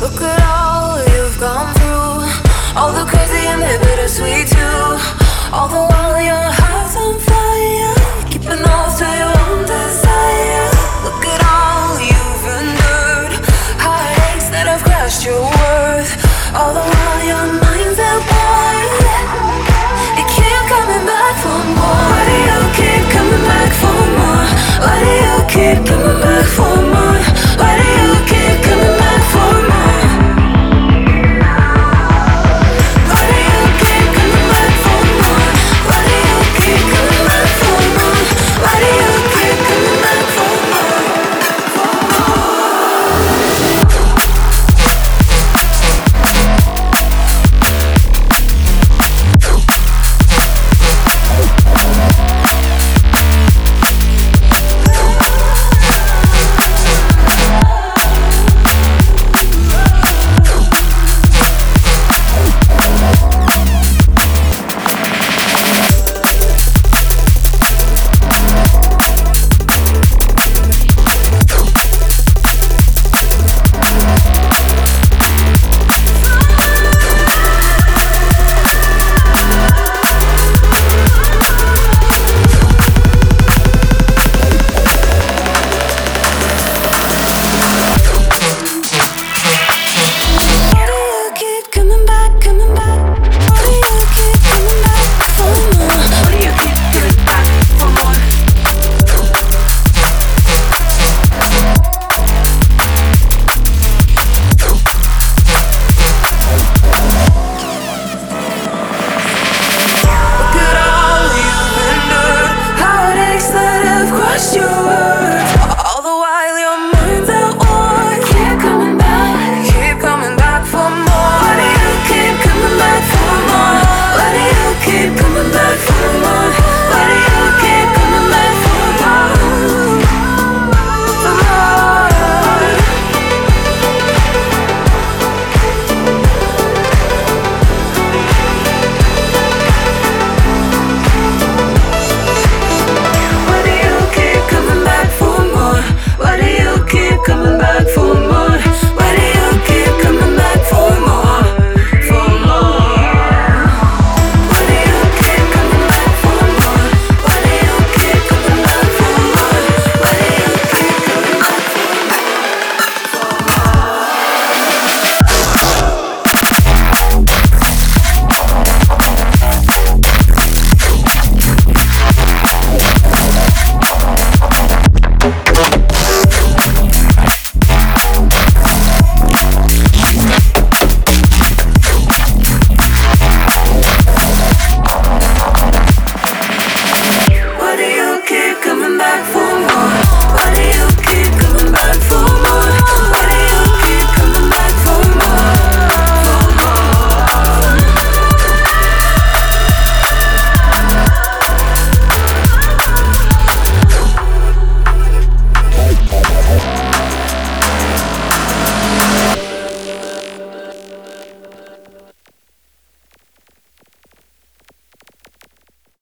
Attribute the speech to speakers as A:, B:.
A: Look at all you've gone through. All the crazy and the bittersweet too. All the while you're